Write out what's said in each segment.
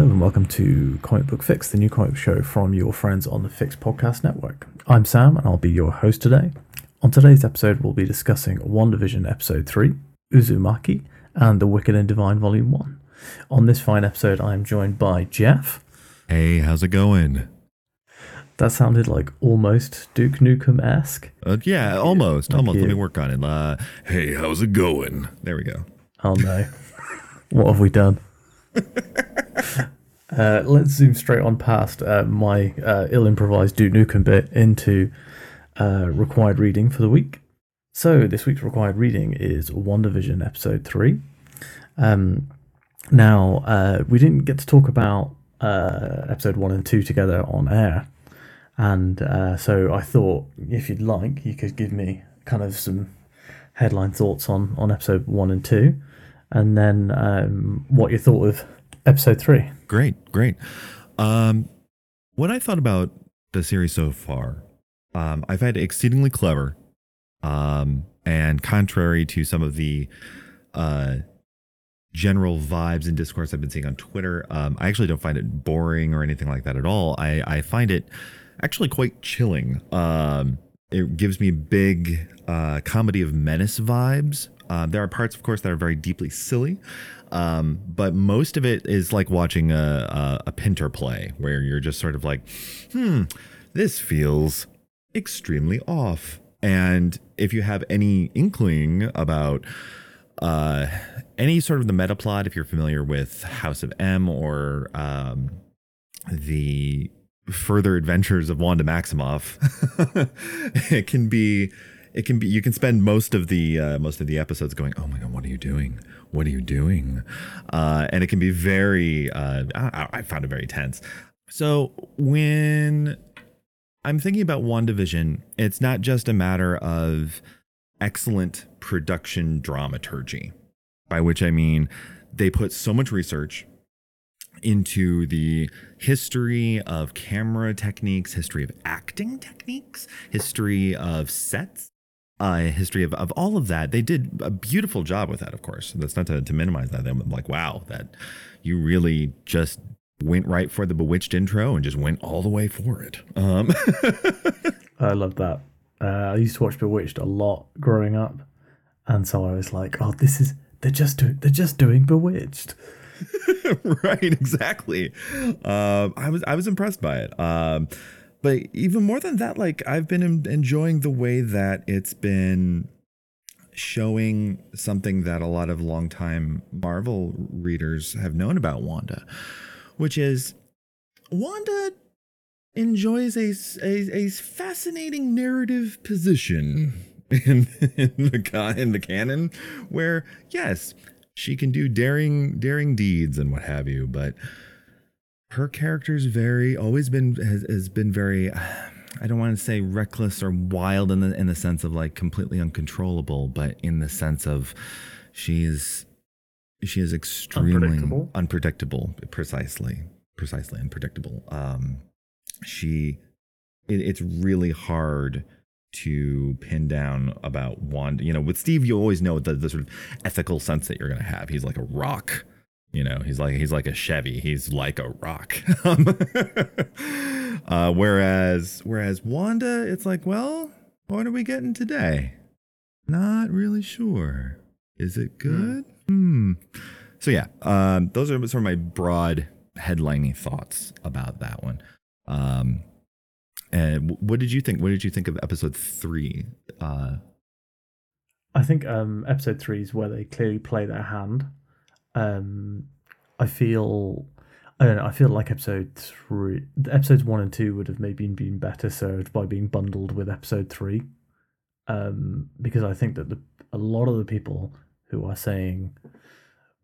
Hello and welcome to Comic Book Fyx, the new comic show from your friends on the Fyx Podcast Network. I'm Sam and I'll be your host today. On today's episode, we'll be discussing WandaVision Episode 3, Uzumaki, and The Wicked and Divine Volume 1. On this fine episode, I am joined by Jeff. Hey, how's it going? That sounded like almost Duke Nukem esque. Uh, yeah, almost. almost. you. Let me work on it. Uh, hey, how's it going? There we go. Oh no. what have we done? uh, let's zoom straight on past uh, my uh, ill improvised Duke Nukem bit into uh, required reading for the week. So, this week's required reading is WandaVision Episode 3. Um, now, uh, we didn't get to talk about uh, Episode 1 and 2 together on air. And so I thought, if you'd like, you could give me kind of some headline thoughts on, on Episode 1 and 2 and then um, what you thought of episode three. Great, great. Um, what I thought about the series so far, um, I find it exceedingly clever. Um, and contrary to some of the uh, general vibes and discourse I've been seeing on Twitter, um, I actually don't find it boring or anything like that at all. I, I find it actually quite chilling. Um, it gives me big uh, comedy of menace vibes. Uh, there are parts, of course, that are very deeply silly, um, but most of it is like watching a, a, a Pinter play, where you're just sort of like, hmm, this feels extremely off. And if you have any inkling about uh, any sort of the meta plot, if you're familiar with House of M or um, the further adventures of Wanda Maximoff, it can be it can be you can spend most of the uh, most of the episodes going oh my god what are you doing? What are you doing? Uh, and it can be very uh, I, I found it very tense. So when i'm thinking about wandavision it's not just a matter of excellent production dramaturgy by which i mean they put so much research into the history of camera techniques, history of acting techniques, history of sets, uh, history of, of all of that. They did a beautiful job with that, of course. That's not to, to minimize that. I'm like, wow, that you really just went right for the Bewitched intro and just went all the way for it. Um. I love that. Uh, I used to watch Bewitched a lot growing up, and so I was like, "Oh, this is they're just doing they're just doing Bewitched." right, exactly. Um, I was I was impressed by it. Um, but even more than that, like I've been enjoying the way that it's been showing something that a lot of longtime Marvel readers have known about Wanda, which is Wanda enjoys a, a, a fascinating narrative position in, in the in the canon where yes she can do daring daring deeds and what have you but her character's very always been has, has been very I don't want to say reckless or wild in the in the sense of like completely uncontrollable, but in the sense of she's she is extremely Unpredictable? unpredictable precisely precisely unpredictable. Um, she it, it's really hard to pin down about Wanda. You know, with Steve, you always know the, the sort of ethical sense that you're going to have. He's like a rock you know, he's like he's like a Chevy. He's like a rock. uh, whereas whereas Wanda, it's like, well, what are we getting today? Not really sure. Is it good? Hmm. So yeah, um, those are sort of my broad headlining thoughts about that one. Um, and what did you think? What did you think of episode three? Uh, I think um, episode three is where they clearly play their hand. Um, I feel I don't know. I feel like episode three, episodes one and two would have maybe been better served by being bundled with episode three, um, because I think that the a lot of the people who are saying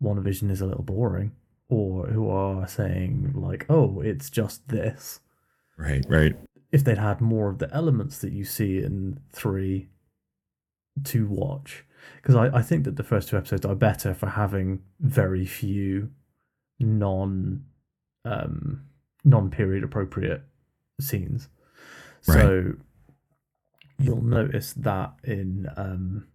WandaVision is a little boring, or who are saying like, oh, it's just this. right, right. If they'd had more of the elements that you see in three to watch, because I, I think that the first two episodes are better for having very few non um non period appropriate scenes. So you'll notice that in um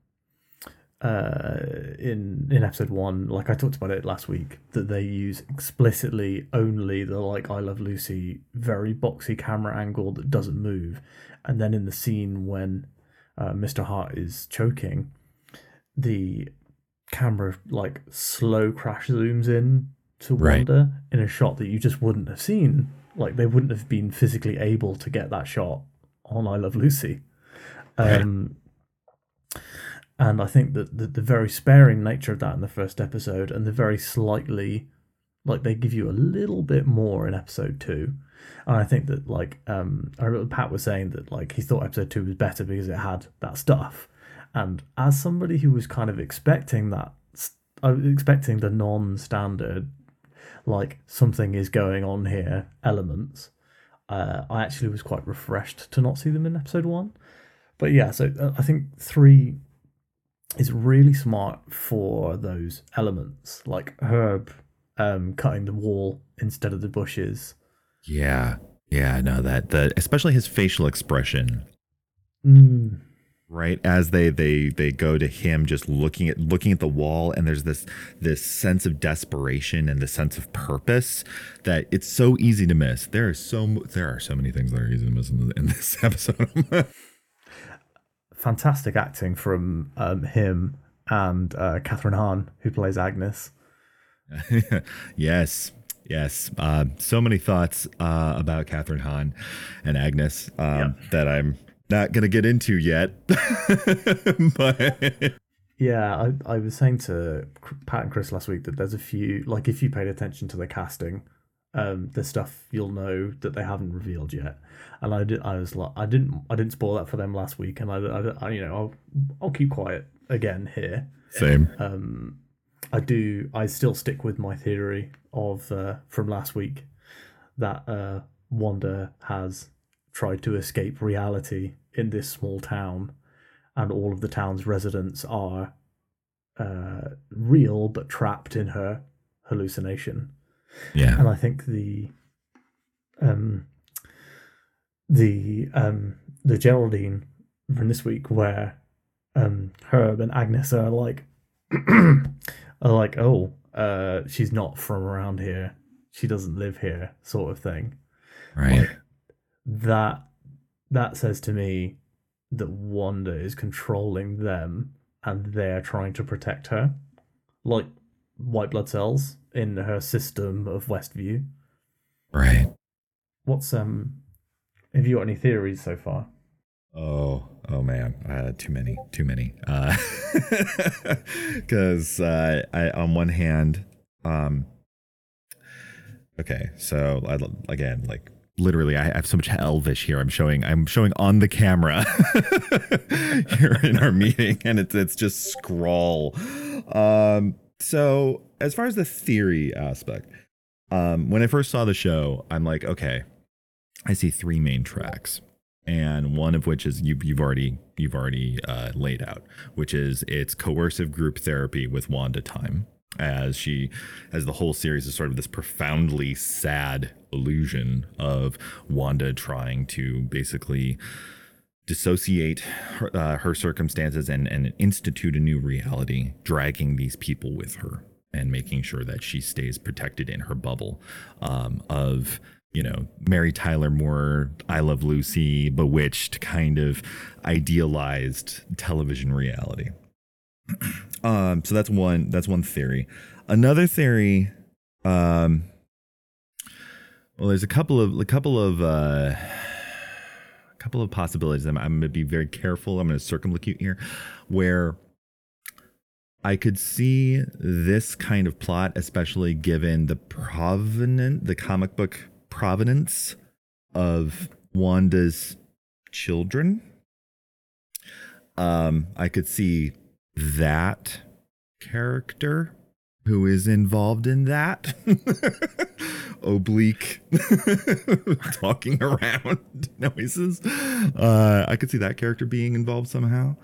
uh, in in episode one, like I talked about it last week, that they use explicitly only the like I Love Lucy very boxy camera angle that doesn't move, and then in the scene when uh, Mr. Hart is choking, the camera like slow crash zooms in to Right. In a shot that you just wouldn't have seen. Like they wouldn't have been physically able to get that shot on I Love Lucy. Um, and I think that the, the very sparing nature of that in the first episode, and the very slightly, like they give you a little bit more in episode two. And I think that like um, I remember Pat was saying that like he thought episode two was better because it had that stuff. And as somebody who was kind of expecting that, I was expecting the non-standard, like something is going on here elements. Uh, I actually was quite refreshed to not see them in episode one. But yeah, so uh, I think three is really smart for those elements, like Herb um, cutting the wall instead of the bushes. Yeah. Yeah, no, that the especially his facial expression, Mm, right? As they they they go to him just looking at looking at the wall and there's this this sense of desperation and the sense of purpose that it's so easy to miss. There is so there are so many things that are easy to miss in, in this episode. fantastic acting from um, him and uh, Kathryn Hahn, who plays Agnes. yes. Yes. Uh, so many thoughts uh, about Kathryn Hahn and Agnes um, that I'm not going to get into yet. but Yeah, I, I was saying to Pat and Chris last week that there's a few, like, if you paid attention to the casting, um, there's stuff you'll know that they haven't revealed yet. And I did, I was like, I didn't, I didn't spoil that for them last week, and I, I, I you know, I'll, I'll keep quiet again here. same. Um, I do, I still stick with my theory of uh, from last week that uh, Wanda has tried to escape reality in this small town, and all of the town's residents are uh, real but trapped in her hallucination. Yeah. And I think the um the um the Geraldine from this week where um Herb and Agnes are like are like, oh, uh she's not from around here. She doesn't live here, sort of thing. Right. That that says to me that Wanda is controlling them and they're trying to protect her. Like white blood cells in her system of Westview. Right. What's um have you got any theories so far? Oh, oh man, uh, too many, too many. Because uh, I, on one hand, um, okay, so I, again, like literally, I have so much Elvish here. I'm showing, I'm showing on the camera here in our meeting, and it's it's just scroll. Um, so as far as the theory aspect, um, when I first saw the show, I'm like, okay, I see three main tracks and one of which is you, you've already you've already uh, laid out, which is it's coercive group therapy with Wanda time, as she as the whole series is sort of this profoundly sad illusion of Wanda trying to basically dissociate her, uh, her circumstances and and institute a new reality, dragging these people with her and making sure that she stays protected in her bubble um, of you know, Mary Tyler Moore, I Love Lucy, Bewitched kind of idealized television reality. um, so that's one that's one theory. Another theory, um, well, there's a couple of a couple of uh, a couple of possibilities. I'm, I'm going to be very careful. I'm going to circumlocute here, where I could see this kind of plot, especially given the provenant, the comic book provenance of Wanda's children. Um, I could see that character who is involved in that oblique talking around noises. Uh, I could see that character being involved somehow.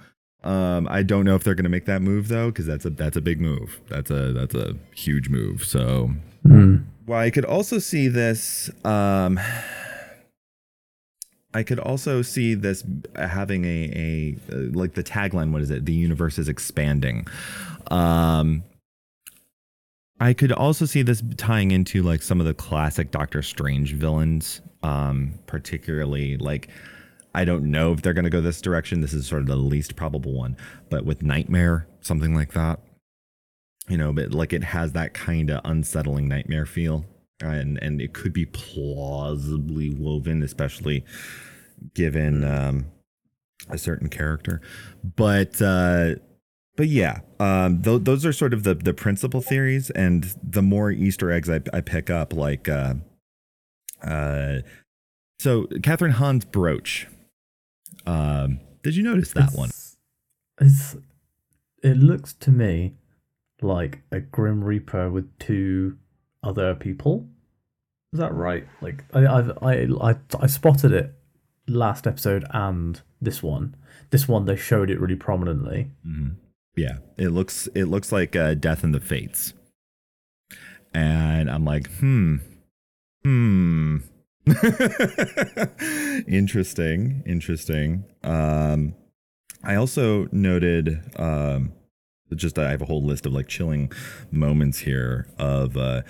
Um, I don't know if they're going to make that move though, because that's a that's a big move. That's a that's a huge move. So well, I could also see this. Um, I could also see this having a a uh, like the tagline. What is it? The universe is expanding. Um, I could also see this tying into like some of the classic Doctor Strange villains, um, particularly like I don't know if they're going to go this direction. This is sort of the least probable one, but with Nightmare, something like that. You know, but like it has that kind of unsettling nightmare feel, and and it could be plausibly woven, especially given um, a certain character. But uh, but yeah, um, th- those are sort of the the principal theories, and the more Easter eggs I, I pick up, like uh, uh, so Kathryn Hahn's brooch. Um, did you notice that It's- one? It's it looks to me like a Grim Reaper with two other people. Is that right? Like I I've, I I I spotted it last episode and this one. This one they showed it really prominently. Mhm. Yeah, it looks it looks like uh, Death in the Fates, and I'm like, hmm, hmm, interesting, interesting. Um, I also noted um, just I have a whole list of like chilling moments here of uh,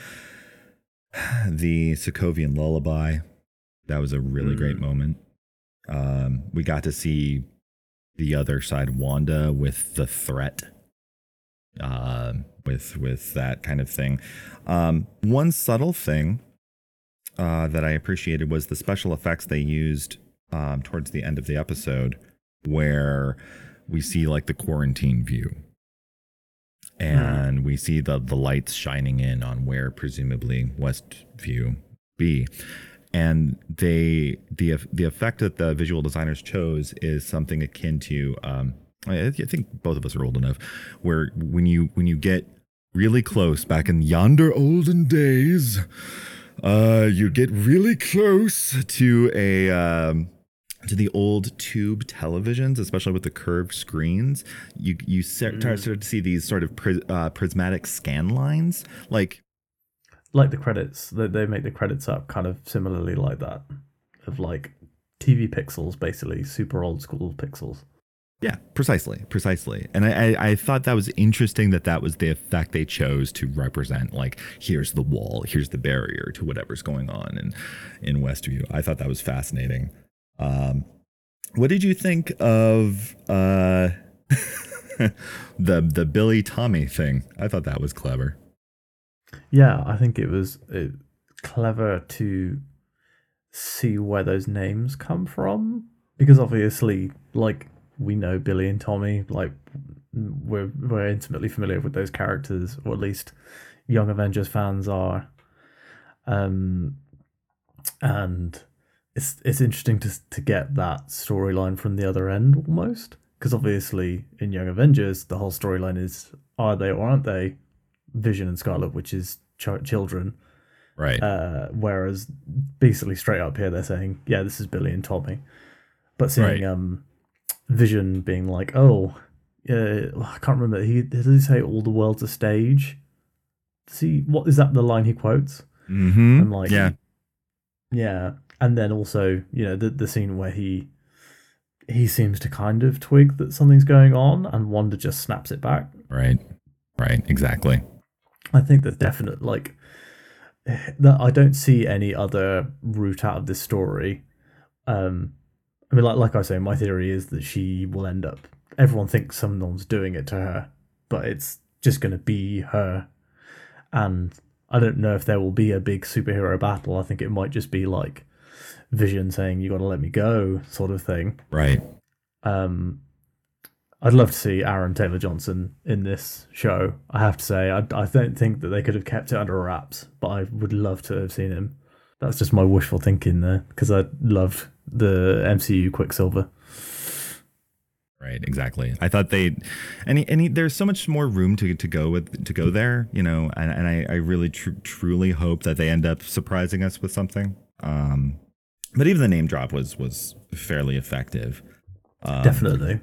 the Sokovian lullaby. That was a really great moment. Um, we got to see the other side Wanda with the threat uh, with with that kind of thing. Um, one subtle thing uh, that I appreciated was the special effects they used um, towards the end of the episode, where we see like the quarantine view, and we see the the lights shining in on where presumably Westview be and they the the effect that the visual designers chose is something akin to um I, I think both of us are old enough where when you when you get really close back in yonder olden days uh you get really close to a um to the old tube televisions, especially with the curved screens, you you start, start to see these sort of pris, uh, prismatic scan lines, like Like the credits, they they make the credits up kind of similarly like that, of like TV pixels, basically super old school pixels. Yeah, precisely, precisely. And I, I, I thought that was interesting that that was the effect they chose to represent. Like, here's the wall, here's the barrier to whatever's going on in in Westview. I thought that was fascinating. Um, what did you think of uh, the the Billy Tommy thing? I thought that was clever. Yeah, I think it was clever to see where those names come from because obviously, like we know Billy and Tommy, like we're we're intimately familiar with those characters, or at least Young Avengers fans are. Um, and it's it's interesting to to get that storyline from the other end almost because obviously in Young Avengers the whole storyline is are they or aren't they Vision and Scarlet, which is ch- children. Right. Uh, whereas basically straight up here they're saying, yeah, this is Billy and Tommy. But seeing Right. um, Vision being like, oh, uh, I can't remember. He does he say all the world's a stage? He? What is that? The line he quotes? mm-hmm. I'm like, yeah. yeah. And then also, you know, the the scene where he he seems to kind of twig that something's going on, and Wanda just snaps it back. Right. Right. Exactly. I think there's definite like that. I don't see any other route out of this story. Um, I mean, like like I say, my theory is that she will end up. Everyone thinks someone's doing it to her, but it's just going to be her. And I don't know if there will be a big superhero battle. I think it might just be like Vision saying, "You got to let me go," sort of thing. Right. Um, I'd love to see Aaron Taylor Johnson in this show. I have to say, I, I don't think that they could have kept it under wraps, but I would love to have seen him. That's just my wishful thinking there because I loved the MCU Quicksilver. Right, exactly. I thought they, and he, and he, there's so much more room to, to go with to go there, you know, and, and I, I really tr- truly hope that they end up surprising us with something. Um, but even the name drop was was fairly effective. Um, Definitely.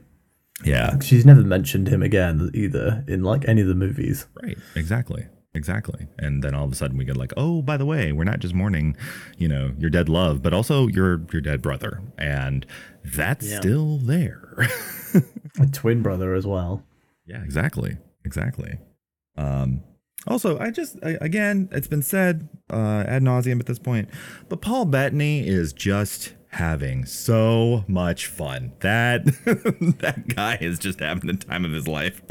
Yeah. She's never mentioned him again either in like any of the movies. Right. Exactly. exactly. And then all of a sudden we get like, oh, by the way, we're not just mourning, you know, your dead love, but also your your dead brother, and that's Yeah. still there. A twin brother as well. yeah, exactly, exactly. Um, also, I just I, again, it's been said uh, ad nauseum at this point, but Paul Bettany is just having so much fun. That that guy is just having the time of his life.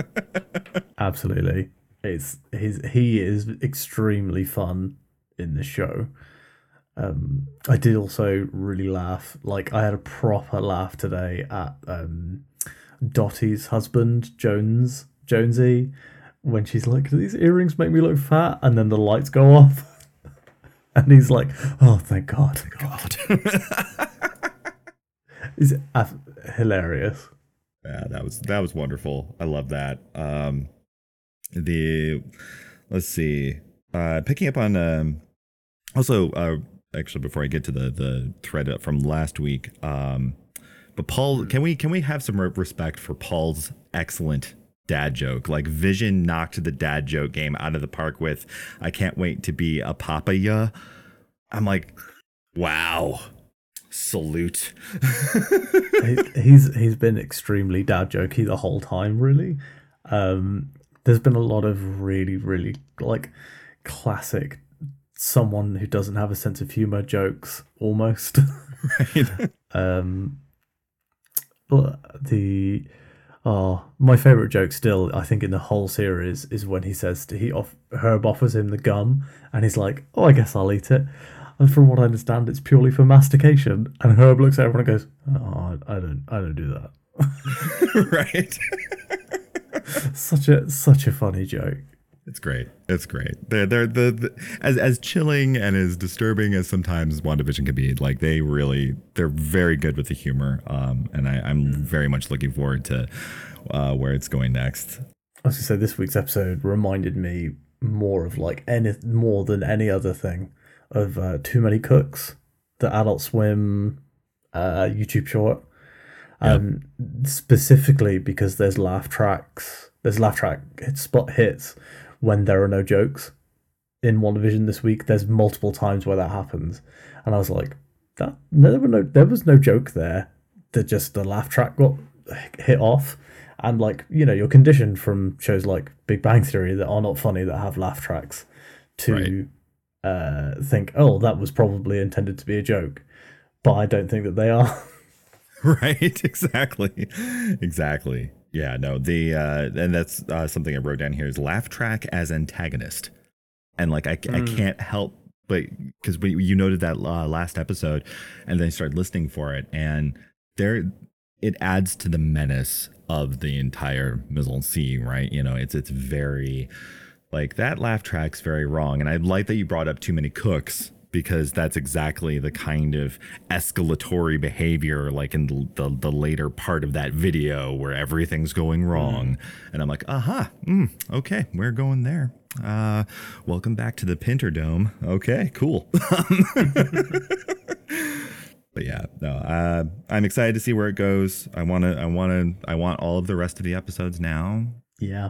Absolutely. It's his he is extremely fun in the show. Um I did also really laugh. Like I had a proper laugh today at um Dottie's husband, Jones Jonesy, when she's like, Do these earrings make me look fat? And then the lights go off. and he's like, Oh thank God. God. It's af- hilarious. Yeah, that was that was wonderful. I love that. Um the let's see. Uh picking up on um also uh actually before I get to the the thread from last week, um but Paul can we can we have some respect for Paul's excellent dad joke? Like Vision knocked the dad joke game out of the park with I can't wait to be a papaya. I'm like, wow. Salute. he, he's he's been extremely dad jokey the whole time really um there's been a lot of really really like classic someone who doesn't have a sense of humor jokes almost right. um but the oh my favorite joke still i think in the whole series is when he says to, he off herb offers him the gum and he's like oh i guess i'll eat it and from what i understand it's purely for mastication and herb looks at everyone and goes oh i don't i don't do that right. such a such a funny joke It's great. It's great. They're they're the, the as as chilling and as disturbing as sometimes WandaVision can be. Like they really they're very good with the humor. Um, and I, I'm very much looking forward to uh, where it's going next. I was gonna say this week's episode reminded me more of like any more than any other thing of uh, Too Many Cooks, the Adult Swim uh, YouTube short. Um, specifically because there's laugh tracks, there's laugh track hit spot hits when there are no jokes in WandaVision this week. There's multiple times where that happens, and I was like, that there were no, there was no joke there. That just the laugh track got hit off and like you know you're conditioned from shows like big bang theory that are not funny that have laugh tracks to uh think oh that was probably intended to be a joke but i don't think that they are right. Exactly. Exactly. Yeah. No. The uh, and that's uh, something I wrote down here is laugh track as antagonist, and like I I Mm. can't help but because we you noted that uh, last episode, and then started listening for it, and there it adds to the menace of the entire mise en scene, right? You know, it's it's very like that laugh track's very wrong, and I like that you brought up too many cooks because that's exactly the kind of escalatory behavior like in the, the, the later part of that video where everything's going wrong. And i'm like aha mm, okay we're going there. Uh welcome back to the pinter dome okay cool. But yeah no uh i'm excited to see where it goes. I want to i want to i want all of the rest of the episodes now. Yeah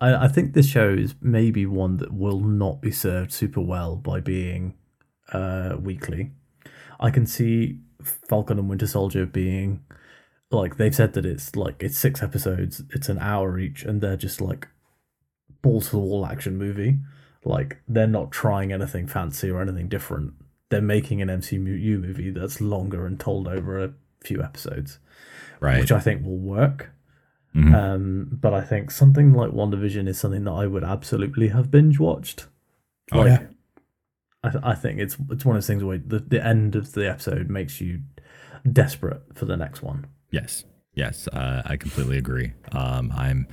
I, I think this show is maybe one that will not be served super well by being uh weekly. I can see falcon and winter soldier being like they've said that it's like it's six episodes it's an hour each and they're just like balls to the wall action movie. Like they're not trying anything fancy or anything different. They're making an mcu movie that's longer and told over a few episodes right. which i think will work Mhm. um but i think something like WandaVision is something that i would absolutely have binge watched Oh, yeah. I, th- I think it's it's one of those things where the, the end of the episode makes you desperate for the next one Yes, yes, uh, I completely agree. Um, I'm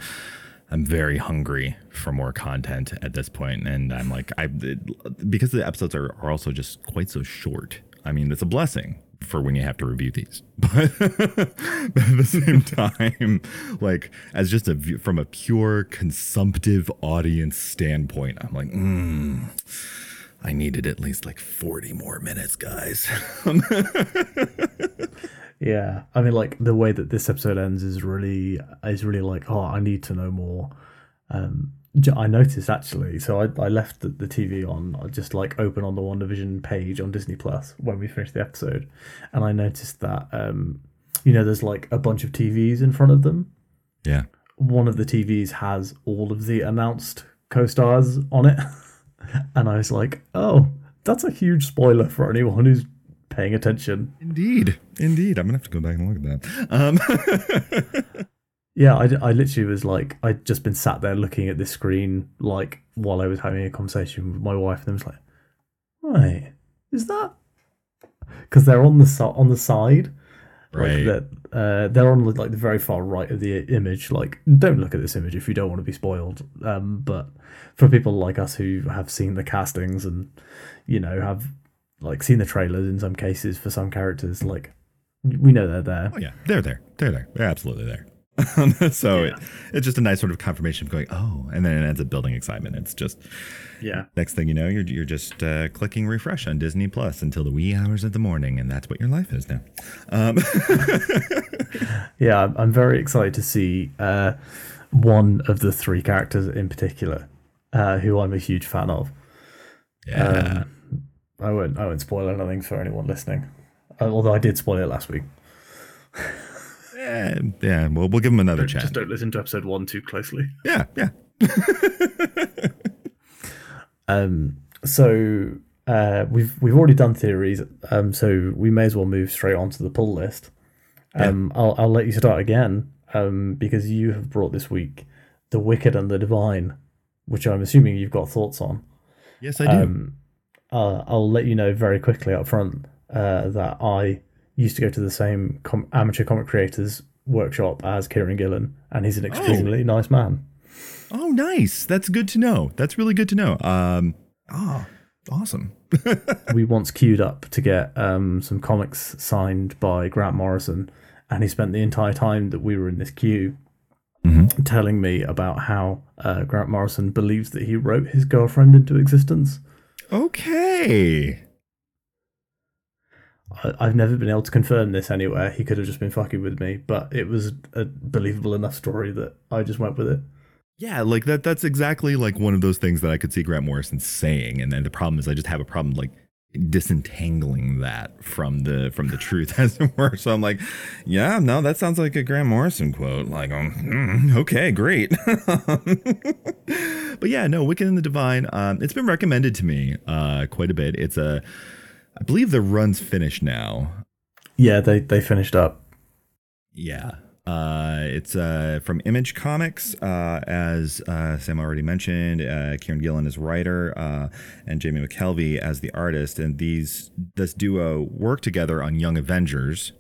I'm very hungry for more content at this point, and I'm like I because the episodes are, are also just quite so short. I mean, it's a blessing for when you have to review these, but, at the same time, like as just a view, from a pure consumptive audience standpoint, I'm like, mm, I needed at least like 40 more minutes, guys. Yeah, I mean, like the way that this episode ends is really is really like, oh, I need to know more. Um, I noticed actually. So I, I left the, the TV on, I just like open on the WandaVision page on Disney Plus when we finished the episode, and I noticed that um, you know, there's like a bunch of TVs in front of them. Yeah. One of the TVs has all of the announced co-stars on it, and I was like, oh, that's a huge spoiler for anyone who's paying attention. Indeed, indeed. I'm gonna have to go back and look at that. Um, Yeah, I, I literally was like, I'd just been sat there looking at this screen, like, while I was having a conversation with my wife, and I was like, wait, is that? Because they're on the on the side, right. Like that, uh, they're on like the very far right of the image. Like, don't look at this image if you don't want to be spoiled. Um, but for people like us who have seen the castings and you know have like seen the trailers in some cases for some characters, like we know they're there. Oh yeah, they're there. They're there. They're absolutely there. So Yeah. it, it's just a nice sort of confirmation of going, oh, and then it ends up building excitement. It's just Yeah, next thing you know, you're you're just uh, clicking refresh on Disney Plus until the wee hours of the morning, and that's what your life is now. Um, yeah, I'm, I'm very excited to see uh, one of the three characters in particular, uh, who I'm a huge fan of. yeah. Um, I won't. I won't spoil anything for anyone listening. Uh, although I did spoil it last week. Yeah, yeah. Well, we'll give them another chat. Just don't listen to episode one too closely. Yeah, yeah. Um, so uh, we've we've already done theories. Um, so we may as well move straight onto the pull list. Um, I'll I'll let you start again. Um, because you have brought this week the wicked and the divine, which I'm assuming you've got thoughts on. Yes, I do. Um, uh, I'll let you know very quickly up front uh, that I used to go to the same com- amateur comic creators workshop as Kieron Gillen, and he's an extremely nice man. oh, nice. That's good to know. That's really good to know. Um, oh, awesome. we once queued up to get um, some comics signed by Grant Morrison, and he spent the entire time that we were in this queue Mhm. telling me about how uh, Grant Morrison believes that he wrote his girlfriend into existence. Okay. I, I've never been able to confirm this anywhere. He could have just been fucking with me, but it was a believable enough story that I just went with it. Yeah, like that. That's exactly like one of those things that I could see Grant Morrison saying, and then the problem is I just have a problem like disentangling that from the from the truth, as it were. So I'm like, yeah, no, that sounds like a Grant Morrison quote. Like, um, mm, okay, great. but yeah, no, Wicked and the Divine. Um, it's been recommended to me uh quite a bit. It's a, I believe the run's finished now. Yeah, they, they finished up. Yeah. Uh, it's uh, from Image Comics, uh, as uh, Sam already mentioned. Uh, Kieron Gillen is writer, uh, and Jamie McKelvie as the artist. And these this duo worked together on Young Avengers,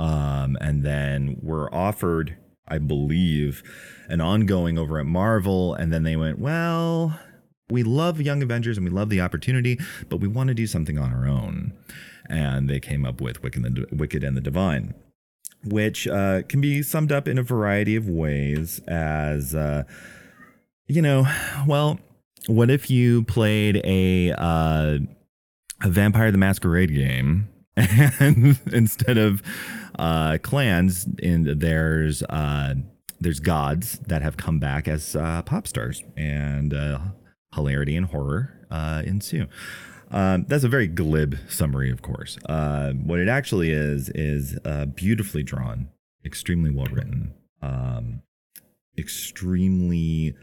um, and then were offered, I believe, an ongoing over at Marvel. And then they went, well, we love Young Avengers and we love the opportunity, but we want to do something on our own. And they came up with Wicked and the, Wicked and the Divine which uh, can be summed up in a variety of ways as uh, you know well what if you played a uh, a vampire the masquerade game and instead of uh, clans in there's uh, there's gods that have come back as uh, pop stars and hilarity and horror uh, ensue um, that's a very glib summary, of course. Uh, what it actually is is uh, beautifully drawn, extremely well written, um, extremely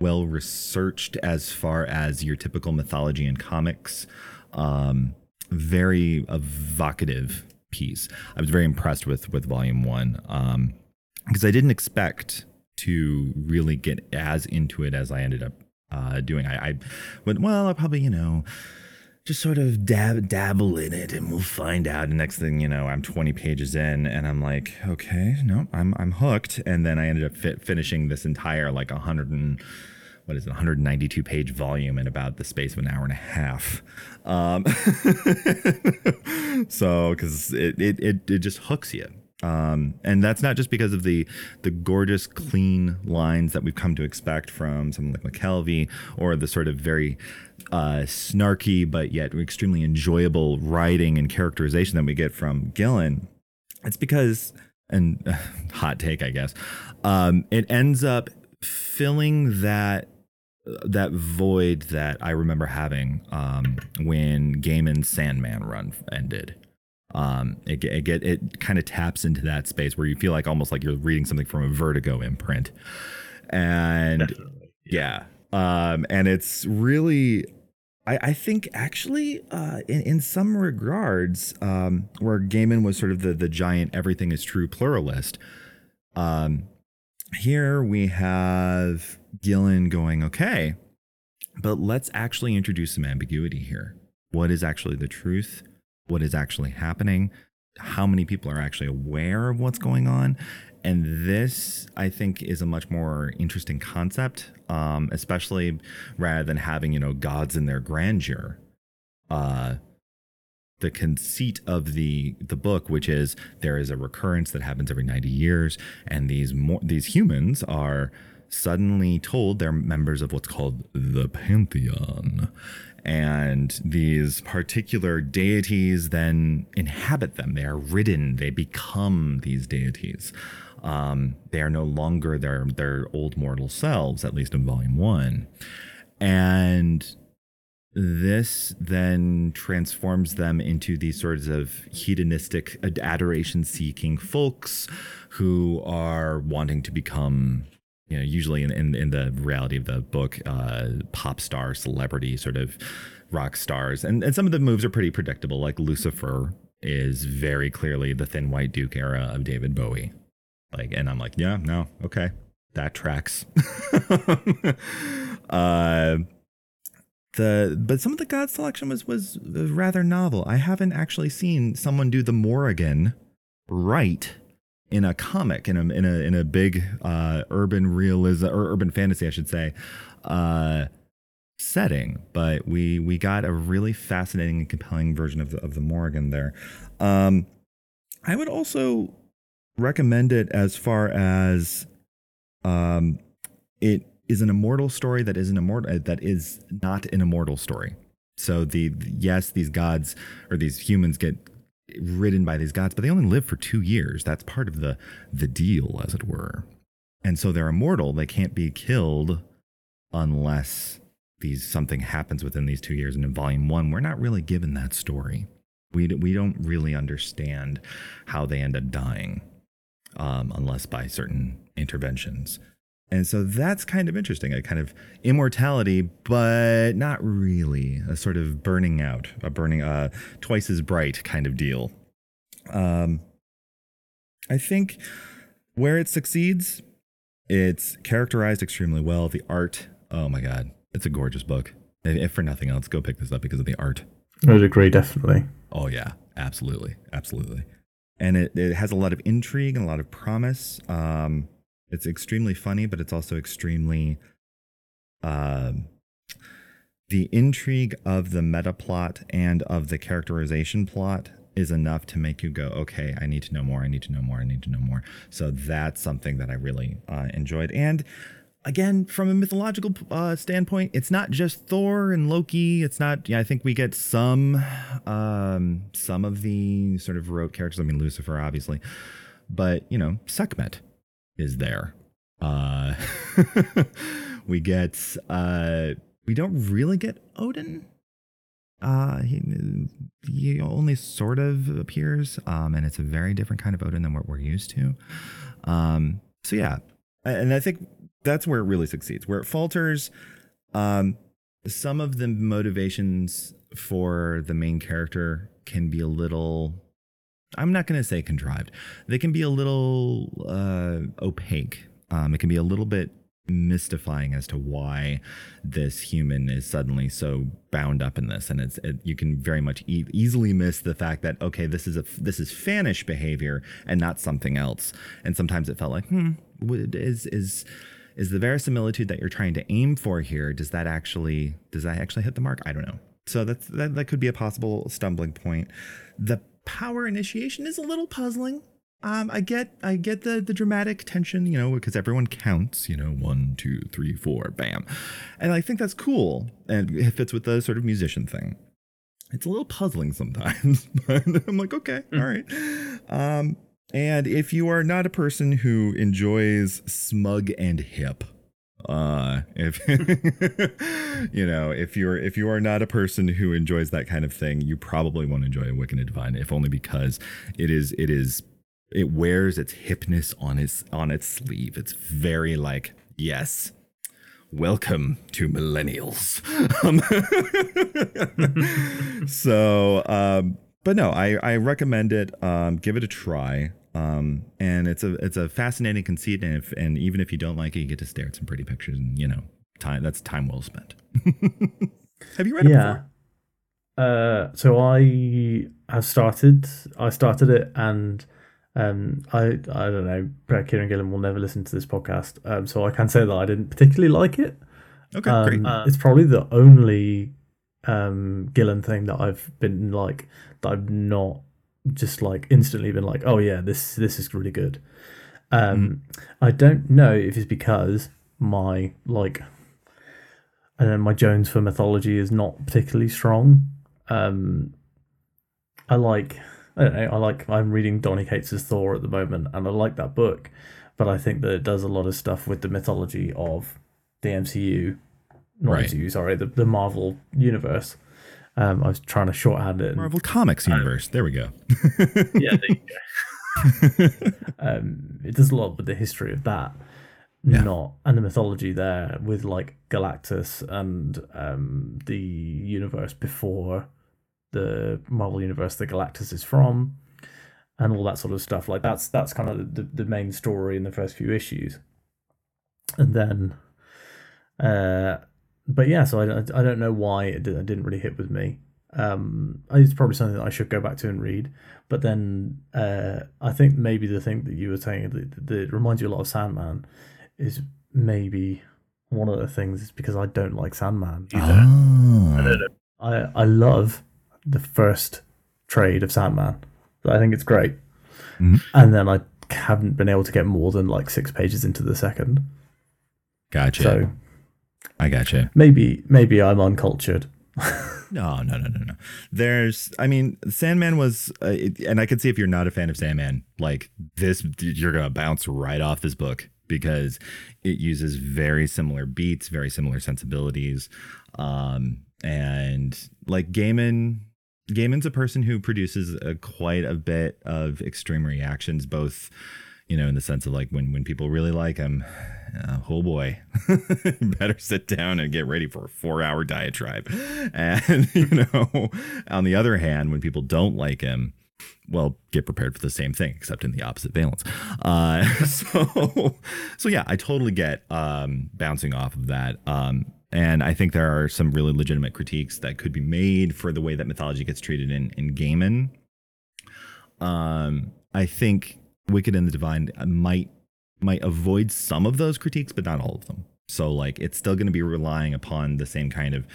well researched as far as your typical mythology and comics. Um, very evocative piece. I was very impressed with with Volume One um, because I didn't expect to really get as into it as I ended up uh, doing. I, I went, well, I'll probably, you know, just sort of dab dabble in it and we'll find out. And next thing you know, I'm 20 pages in and I'm like, okay, no, I'm I'm hooked. And then I ended up fit, finishing this entire like 100 and what is it, 192 page volume in about the space of an hour and a half. Um, so because it, it it it just hooks you. Um, and that's not just because of the the gorgeous, clean lines that we've come to expect from someone like McKelvie, or the sort of very uh, snarky but yet extremely enjoyable writing and characterization that we get from Gillen. It's because, and hot take, I guess, um, it ends up filling that that void that I remember having um, when Gaiman's Sandman run ended. Um, it it get it kind of taps into that space where you feel like almost like you're reading something from a Vertigo imprint, and Definitely. yeah, um, and it's really. I, I think actually, uh, in, in some regards, um, where Gaiman was sort of the, the giant everything is true pluralist, um, here we have Gillen going, okay, but let's actually introduce some ambiguity here. What is actually the truth? What is actually happening? How many people are actually aware of what's going on? And this, I think, is a much more interesting concept, um, especially rather than having, you know, gods in their grandeur. Uh, the conceit of the the book, which is there is a recurrence that happens every 90 years, and these more, these humans are suddenly told they're members of what's called the pantheon and these particular deities then inhabit them. They are ridden. They become these deities. Um, they are no longer their their old mortal selves at least in volume one. And this then transforms them into these sorts of hedonistic adoration seeking folks who are wanting to become you know usually in, in, in the reality of the book uh, pop star celebrity sort of rock stars. And, and some of the moves are pretty predictable like lucifer is very clearly the thin white duke era of david bowie. Like and i'm like yeah no okay that tracks. Uh the but some of the god selection was was rather novel. I haven't actually seen someone do the Morrigan right in a comic in a in a in a big uh, urban realism or urban fantasy, I should say, uh, setting. But we we got a really fascinating and compelling version of the of the Morrigan there. Um, I would also recommend it as far as um, it is an immortal story that is an immortal uh, that is not an immortal story. So the yes, these gods or these humans get ridden by these gods, but they only live for two years. That's part of the the deal, as it were. And so they're immortal. They can't be killed unless these something happens within these two years. And in volume one, we're not really given that story. We we don't really understand how they end up dying, um, unless by certain interventions. And so that's kind of interesting, a kind of immortality, but not really a sort of burning out, a burning, uh, twice as bright kind of deal. Um, I think where it succeeds, it's characterized extremely well. The art, oh my God, it's a gorgeous book. If for nothing else, go pick this up because of the art. I would agree, definitely. Oh, yeah, absolutely. Absolutely. And it, it has a lot of intrigue and a lot of promise. Um, it's extremely funny, but it's also extremely uh, the intrigue of the meta plot and of the characterization plot is enough to make you go, okay, I need to know more. I need to know more. I need to know more. So that's something that I really uh, enjoyed. And again, from a mythological uh, standpoint, it's not just Thor and Loki. It's not. Yeah, I think we get some um, some of the sort of rote characters. I mean, Lucifer, obviously, but you know, Sekhmet is there. Uh, we get uh, we don't really get Odin. Uh, he, he only sort of appears, um, and it's a very different kind of Odin than what we're used to. Um, so yeah, and I think that's where it really succeeds. Where it falters, um, some of the motivations for the main character can be a little I'm not going to say contrived. They can be a little uh, opaque. Um, it can be a little bit mystifying as to why this human is suddenly so bound up in this and it's it, you can very much e- easily miss the fact that okay this is a this is fanish behavior and not something else and sometimes it felt like hmm is is is the verisimilitude that you're trying to aim for here does that actually does that actually hit the mark i don't know so that's that, that could be a possible stumbling point the power initiation is a little puzzling. Um, I get, I get the the dramatic tension, you know, because everyone counts, you know, one, two, three, four, bam, and I think that's cool, and it fits with the sort of musician thing. It's a little puzzling sometimes, but I'm like, okay, mm. all right. Um, and if you are not a person who enjoys smug and hip, Uh, if you know, if you're if you are not a person who enjoys that kind of thing, you probably won't enjoy Wicked and the Divine, if only because it is it is it wears its hipness on its on its sleeve. It's very like yes, welcome to millennials. Um, so, um, but no, I I recommend it. Um, give it a try. Um, and it's a it's a fascinating conceit, and if and even if you don't like it, you get to stare at some pretty pictures, and you know, time that's time well spent. Have you read it yeah. Uh, so I have started. I started it, and um, I I don't know. Kieron Gillen will never listen to this podcast, um, so I can say that I didn't particularly like it. Okay, Um, great. Uh, it's probably the only um Gillen thing that I've been like that I've not just like instantly been like, oh yeah, this this is really good. Um, I don't know if it's because my like I don't know my Jones for mythology is not particularly strong. Um, I like I don't know I like I'm reading Donny Cates's Thor at the moment, and I like that book, but I think that it does a lot of stuff with the mythology of the MCU, not Right. MCU, sorry, the the Marvel universe. Um, I was trying to shorthand it. and- Marvel Comics universe. There we go. yeah, there you go. um, it does a lot with the history of that, Yeah. not and the mythology there with like Galactus and um, the universe before the Marvel universe that Galactus is from, and all that sort of stuff. Like that's that's kind of the, the main story in the first few issues, and then, uh, but yeah. So I don't I don't know why it didn't, it didn't really hit with me. Um, it's probably something that I should go back to and read. But then uh, I think maybe the thing that you were saying that, that reminds you a lot of Sandman is maybe one of the things is because I don't like Sandman. Ah. I I love the first trade of Sandman. I think it's great, Mhm. and then I haven't been able to get more than like six pages into the second. Gotcha. So I gotcha. maybe maybe I'm uncultured. No, no, no, no, no. There's, I mean, Sandman was, uh, and I can see if you're not a fan of Sandman, like this, you're gonna bounce right off this book because it uses very similar beats, very similar sensibilities, um, and like Gaiman. Gaiman's a person who produces a, quite a bit of extreme reactions, both, you know, in the sense of like when when people really like him, uh, oh boy, better sit down and get ready for a four hour diatribe. And, you know, on the other hand, when people don't like him, well, get prepared for the same thing, except in the opposite valence. Uh, so, so yeah, I totally get um, bouncing off of that. Um, and I think there are some really legitimate critiques that could be made for the way that mythology gets treated in, in Gaiman. Um, I think Wicked and the Divine might might avoid some of those critiques, but not all of them. So like it's still going to be relying upon the same kind of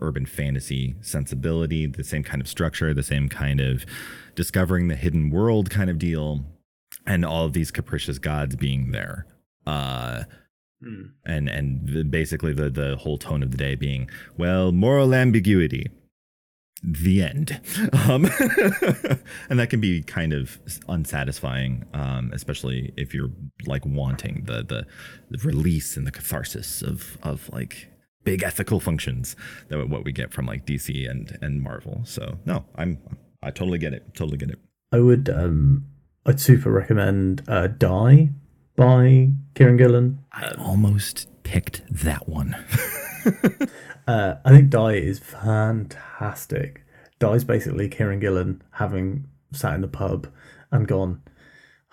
urban fantasy sensibility, the same kind of structure, the same kind of discovering the hidden world kind of deal, and all of these capricious gods being there. Uh, Hmm. and and the, basically the the whole tone of the day being well moral ambiguity the end. Um and that can be kind of unsatisfying um especially if you're like wanting the the, the release and the catharsis of of like big ethical functions that what we get from like dc and and marvel. So no i'm i totally get it totally get it. I would um I'd super recommend uh, Die by Kieron Gillen. i almost picked that one Uh, I think Die is fantastic. Die is basically Kieron Gillen having sat in the pub and gone,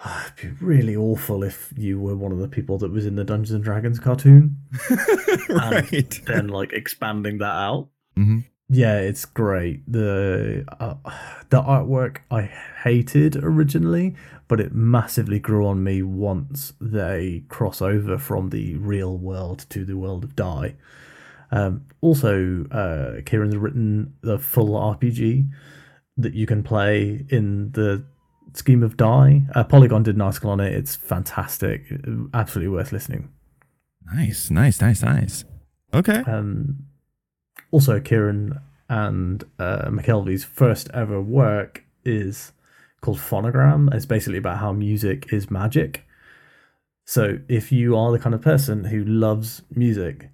"Ah, it'd be really awful if you were one of the people that was in the Dungeons and Dragons cartoon. right Then, like, expanding that out. Mhm. Yeah, it's great. The uh, the artwork I hated originally, but it massively grew on me once they cross over from the real world to the world of Die. Um, also, uh, Kieron's written the full RPG that you can play in the scheme of Die. Uh, Polygon did an article on it. It's fantastic. Absolutely worth listening. nice nice nice nice okay Um, also, Kieron and uh, McKelvie's first ever work is called Phonogram. It's basically about how music is magic. So if you are the kind of person who loves music,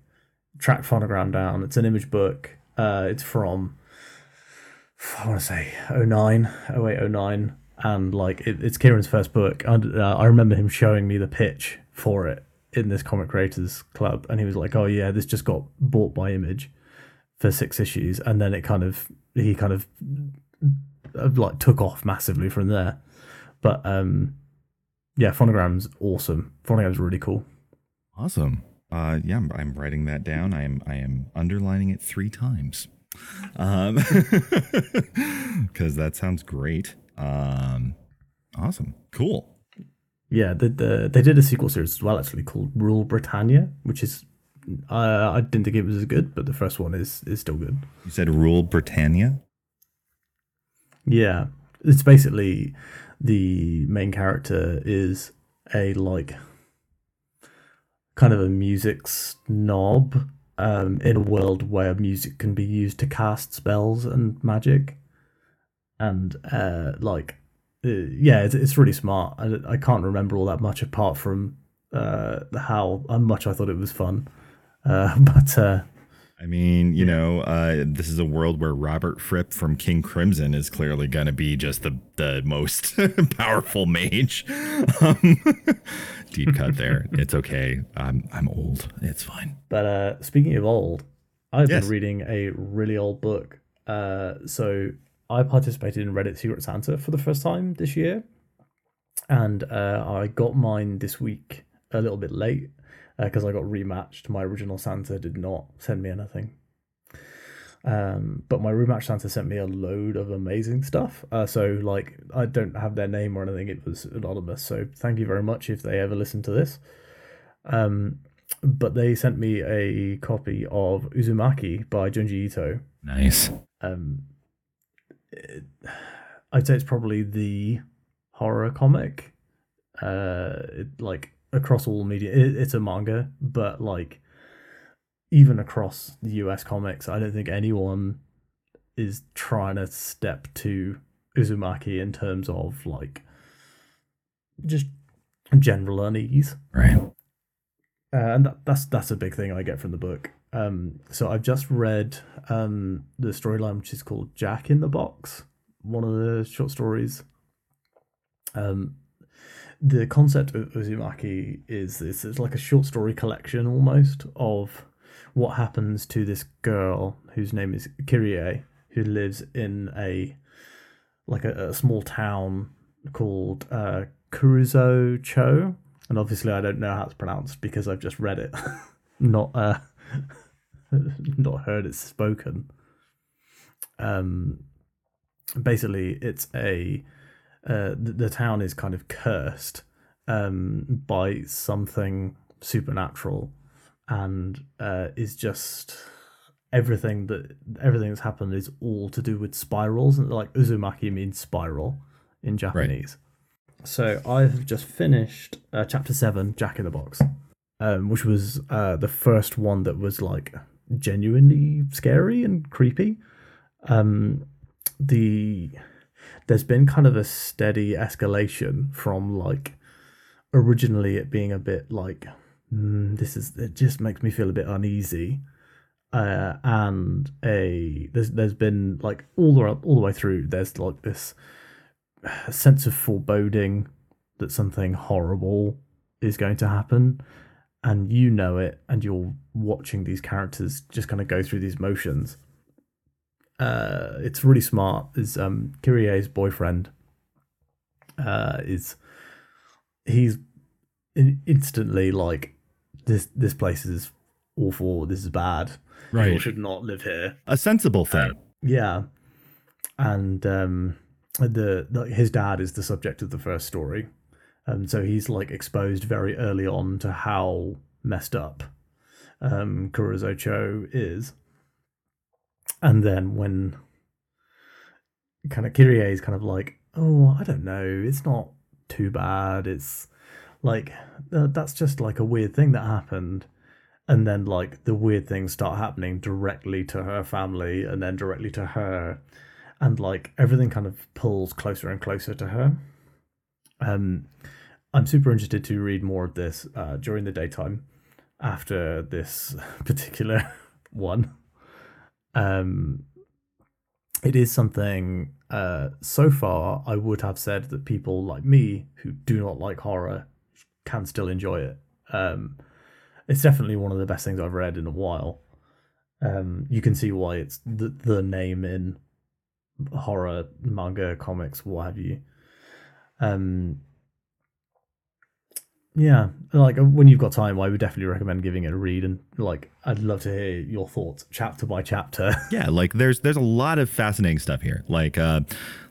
track phonogram down. It's an image book. Uh, it's from I want to say 09, 08, 09. and like it, it's Kieron's first book. And uh, I remember him showing me the pitch for it in this comic creators club, and he was like, "Oh yeah, this just got bought by Image for six issues," and then it kind of he kind of uh, like took off massively from there. But um, yeah, phonogram's awesome. Phonogram's really cool. Awesome. Uh, yeah, I'm, I'm writing that down. I am I am underlining it three times, um, because that sounds great. Um, awesome, cool. Yeah, the, the, they did a sequel series as well, actually called Rule Britannia, which is uh, I didn't think it was as good, but the first one is is still good. You said Rule Britannia. Yeah, it's basically the main character is a like kind of a music snob um, in a world where music can be used to cast spells and magic, and uh, like uh, yeah, it's, it's really smart. I, I can't remember all that much apart from uh, how much I thought it was fun, uh, but uh, I mean, you know, uh, this is a world where Robert Fripp from King Crimson is clearly going to be just the the most powerful mage. Um, deep cut there. It's okay. I'm I'm old. It's fine. But uh, speaking of old, I've Yes. been reading a really old book. Uh, so I participated in Reddit Secret Santa for the first time this year, and uh, I got mine this week a little bit late because I got rematched. My original Santa did not send me anything. Um, but my rematch Santa sent me a load of amazing stuff. Uh, so like I don't have their name or anything. It was anonymous. So thank you very much if they ever listen to this. Um, but they sent me a copy of Uzumaki by Junji Ito. Nice. Um, it- I'd say it's probably the horror comic, uh, it, like across all media. It, it's a manga, but like even across the US comics, I don't think anyone is trying to step to Uzumaki in terms of like just general unease Right. uh, and that, that's that's a big thing I get from the book. Um, so I've just read um, the storyline, which is called Jack in the Box, one of the short stories. Um, the concept of Uzumaki is this: it's like a short story collection almost of what happens to this girl whose name is Kirie, who lives in a like a, a small town called uh, Kuruzo Cho, and obviously I don't know how it's pronounced because I've just read it, not uh, not heard it spoken. Um, basically, it's a uh, the, the town is kind of cursed um by something supernatural, and uh, is just everything that everything that's happened is all to do with spirals, and like Uzumaki means spiral in Japanese. So I have just finished uh, chapter seven, Jack in the Box, um, which was uh, the first one that was like genuinely scary and creepy. Um, the there's been kind of a steady escalation from like originally it being a bit like mm, this is it just makes me feel a bit uneasy. Uh, and a there's there's been like all the all the way through there's like this sense of foreboding that something horrible is going to happen. And you know it and you're watching these characters just kind of go through these motions uh it's really smart. Is um Kirie's boyfriend uh is he's in, instantly like this this place is awful. This is bad. People Right. should not live here. A sensible thing. yeah, and um, the, the his dad is the subject of the first story, um, so he's like exposed very early on to how messed up um, Kurozo Cho is, and then when kind of Kirie is kind of like, oh, I don't know, it's not too bad. It's like uh, that's just like a weird thing that happened and then like the weird things start happening directly to her family and then directly to her and like everything kind of pulls closer and closer to her um I'm super interested to read more of this uh, during the daytime after this particular one. Um, it is something uh, so far I would have said that people like me who do not like horror can still enjoy it. Um, it's definitely one of the best things I've read in a while. Um, you can see why it's the, the name in horror manga, comics, what have you. Um, yeah, like uh, when you've got time, I would definitely recommend giving it a read, and like I'd love to hear your thoughts chapter by chapter. yeah, like there's there's a lot of fascinating stuff here. Like uh,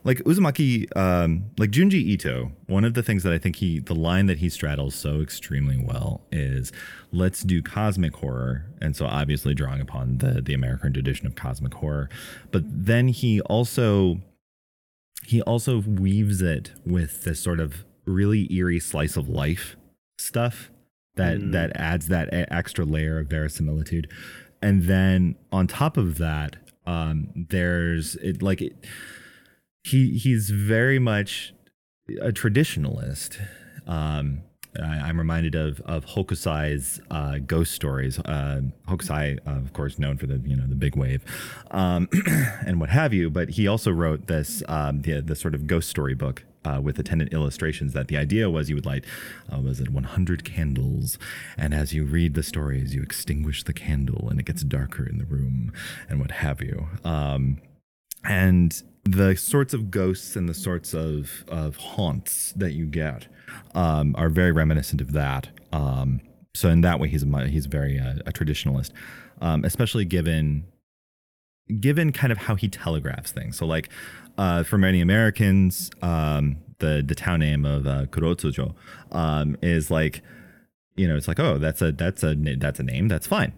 like Uzumaki, um, like Junji Ito. One of the things that I think he, the line that he straddles so extremely well is, "Let's do cosmic horror," and so obviously drawing upon the the American tradition of cosmic horror, but then he also he also weaves it with this sort of really eerie slice of life stuff that mm. that adds that extra layer of verisimilitude and then on top of that um there's it like it, he he's very much a traditionalist um I, am reminded of of Hokusai's uh, ghost stories. Uh, Hokusai, uh, of course, known for the you know the big wave, um, and what have you. But he also wrote this um, the the sort of ghost story book uh, with attendant illustrations that the idea was you would light, uh, was it 100 candles? And as you read the stories, you extinguish the candle and it gets darker in the room and what have you. Um, and the sorts of ghosts and the sorts of, of haunts that you get um, are very reminiscent of that. Um, so in that way, he's a, he's very uh, a traditionalist, um, especially given given kind of how he telegraphs things. So like uh, for many Americans, um, the the town name of uh, Kurotsujo um, is like, you know, it's like, oh, that's a that's a that's a name, that's fine.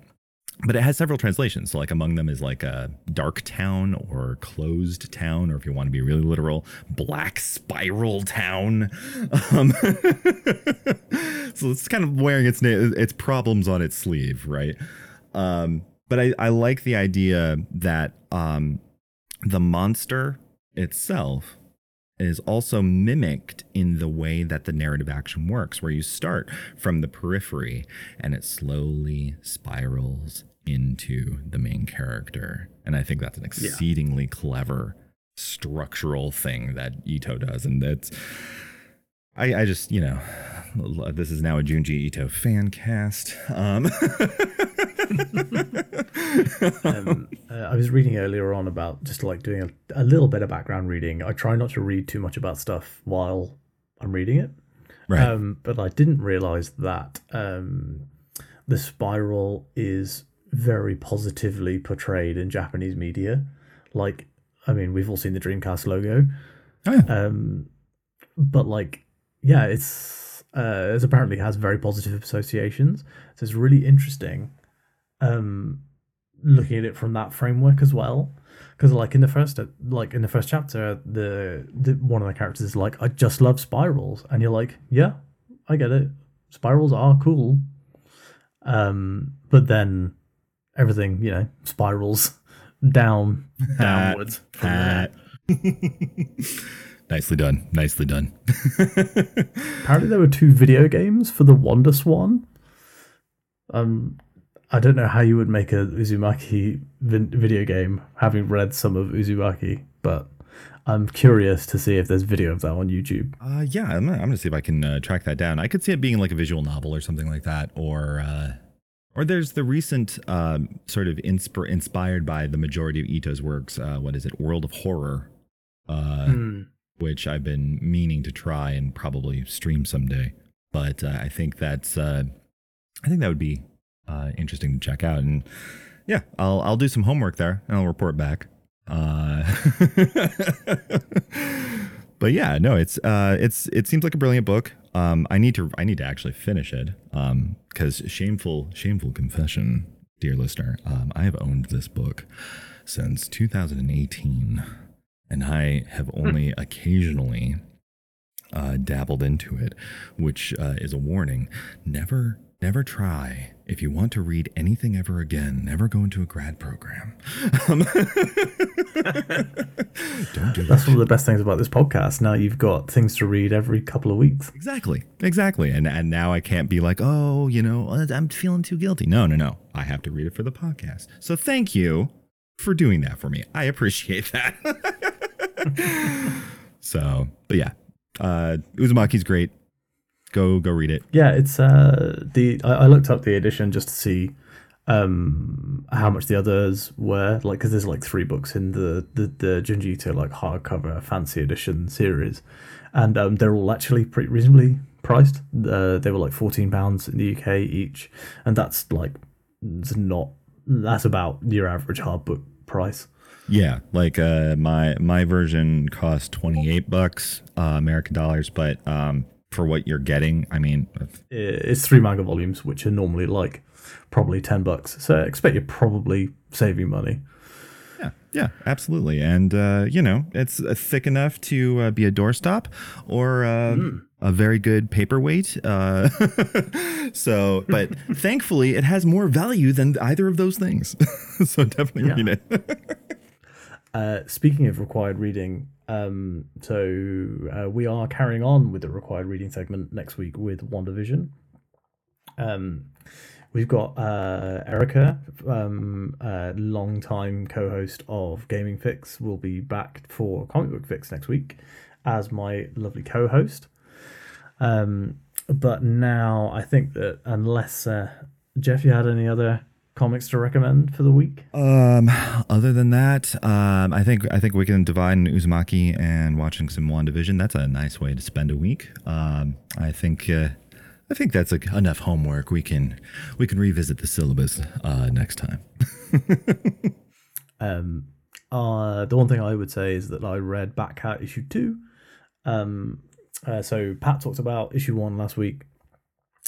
But it has several translations. So, like among them is like a dark town or closed town, or if you want to be really literal, black spiral town. Um, so it's kind of wearing its name its problems on its sleeve, right? Um, but I, I like the idea that um, the monster itself is also mimicked in the way that the narrative action works, where you start from the periphery and it slowly spirals into the main character. And I think that's an exceedingly yeah. clever structural thing that Ito does. And that's, I, I just, you know, this is now a Junji Ito fan cast. Um. um, uh, I was reading earlier on about just like doing a, a, little bit of background reading. I try not to read too much about stuff while I'm reading it. Right. Um, but I didn't realize that um, the spiral is very positively portrayed in Japanese media. Like, I mean, we've all seen the Dreamcast logo. Oh, yeah. Um, but like, yeah, it's uh, it apparently has very positive associations. So it's really interesting um, looking at it from that framework as well. Because like in the first like in the first chapter, the, the one of the characters is like, "I just love spirals," and you're like, "Yeah, I get it. Spirals are cool." Um, but then everything you know spirals down downwards. Nicely done. Nicely done. Apparently, there were two video games for the WonderSwan. Um, I don't know how you would make a Uzumaki video game, having read some of Uzumaki, but I'm curious to see if there's video of that on YouTube. Uh, yeah, I'm gonna, I'm gonna see if I can uh, track that down. I could see it being like a visual novel or something like that, or uh, or there's the recent um, sort of insp- inspired by the majority of Ito's works. Uh, what is it? World of Horror, mm. Which I've been meaning to try and probably stream someday. But uh, I think that's I think that would be uh, interesting to check out. And yeah, I'll I'll do some homework there and I'll report back. Uh, but yeah, no, it's uh, it's it seems like a brilliant book. Um, I need to I need to actually finish it because um, shameful shameful confession, dear listener, um, I have owned this book since 2018, and I have hmm. only occasionally uh, dabbled into it, which uh, is a warning. Never never try. If you want to read anything ever again, never go into a grad program. Um, Don't do That's that. one of the best things about this podcast. Now you've got things to read every couple of weeks. Exactly. Exactly. And and now I can't be like, oh, you know, I'm feeling too guilty. No, no, no. I have to read it for the podcast. So thank you for doing that for me. I appreciate that. so, but yeah, uh, Uzumaki's great. Go go read it. Yeah, it's uh the I, I looked up the edition just to see um how much the others were like because there's like three books in the the the like hardcover fancy edition series, and um they're all actually pretty reasonably priced. Uh, they were like fourteen pounds in the UK each, and that's like it's not that's about your average hard book price. Yeah, like uh, my my version cost twenty eight bucks uh, American dollars, but um, for what you're getting, I mean, It's three manga volumes, which are normally like probably ten bucks. So I expect you're probably saving money. Yeah, yeah, absolutely. And, uh, you know, it's uh, thick enough to uh, be a doorstop or uh, a very good paperweight. Uh, so, but thankfully, it has more value than either of those things. so definitely Yeah. read it. Uh, speaking of required reading, um, so uh, we are carrying on with the required reading segment next week with WandaVision. Um, we've got uh, Erica, um, uh, long-time co-host of Gaming Fyx, will be back for Comic Book Fyx next week as my lovely co-host. Um, but now I think that unless uh, Jeff, you had any other comics to recommend for the week? Um, other than that, um, I think I think we can divide in Uzumaki and watching some WandaVision. That's a nice way to spend a week. Um, I think uh, I think that's like enough homework. We can we can revisit the syllabus uh, next time. Um, uh, the one thing I would say is that I read Back Batcat issue two. Um, uh, so Pat talked about issue one last week.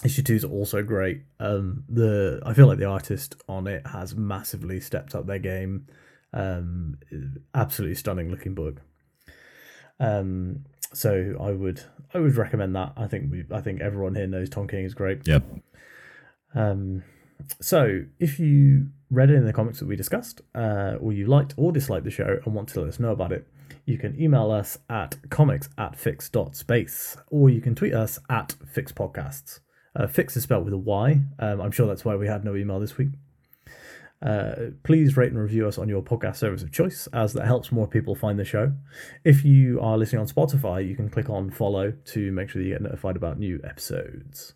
Issue two is also great. Um, the I feel like the artist on it has massively stepped up their game. Um, absolutely stunning looking book. Um, so I would I would recommend that. I think we I think everyone here knows Tom King is great. Yep. Um, so, if you read any of the comics that we discussed, uh, or you liked or disliked the show and want to let us know about it, you can email us at comics at fyx.space, or you can tweet us at fyxpodcasts. Uh, fix is spelled with a Y. Um, I'm sure that's why we had no email this week. Uh, please rate and review us on your podcast service of choice, as that helps more people find the show. If you are listening on Spotify, you can click on follow to make sure that you get notified about new episodes.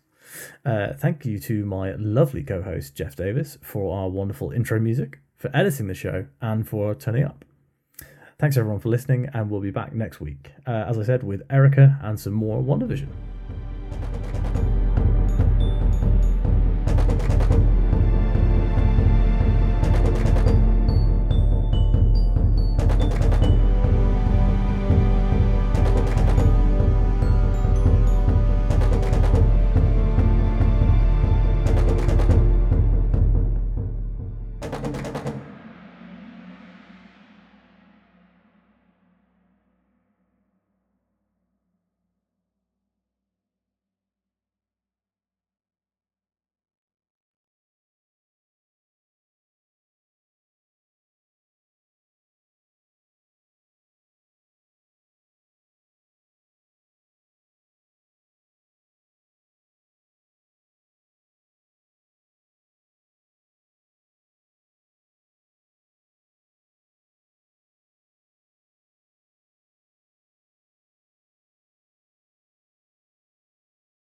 Uh, thank you to my lovely co host, Jeff Davis, for our wonderful intro music, for editing the show, and for turning up. Thanks everyone for listening, and we'll be back next week, uh, as I said, with Erica and some more WandaVision.